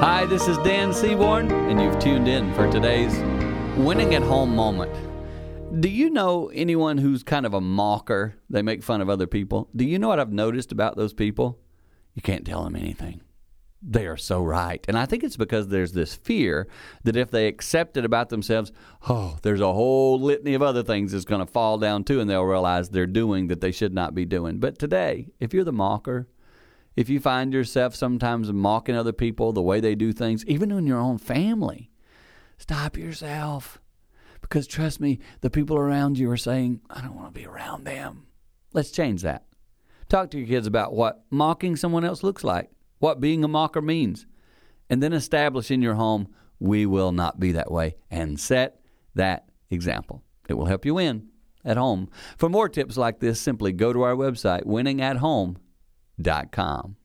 Hi, this is Dan Seaborn, and you've tuned in for today's winning at home moment. Do you know anyone who's kind of a mocker? They make fun of other people. Do you know what I've noticed about those people? You can't tell them anything. They are so right. And I think it's because there's this fear that if they accept it about themselves, oh, there's a whole litany of other things that's going to fall down too, and they'll realize they're doing that they should not be doing. But today, if you're the mocker, if you find yourself sometimes mocking other people, the way they do things, even in your own family, stop yourself. Because trust me, the people around you are saying, I don't want to be around them. Let's change that. Talk to your kids about what mocking someone else looks like, what being a mocker means, and then establish in your home, we will not be that way, and set that example. It will help you win at home. For more tips like this, simply go to our website, winningathome.com dot com.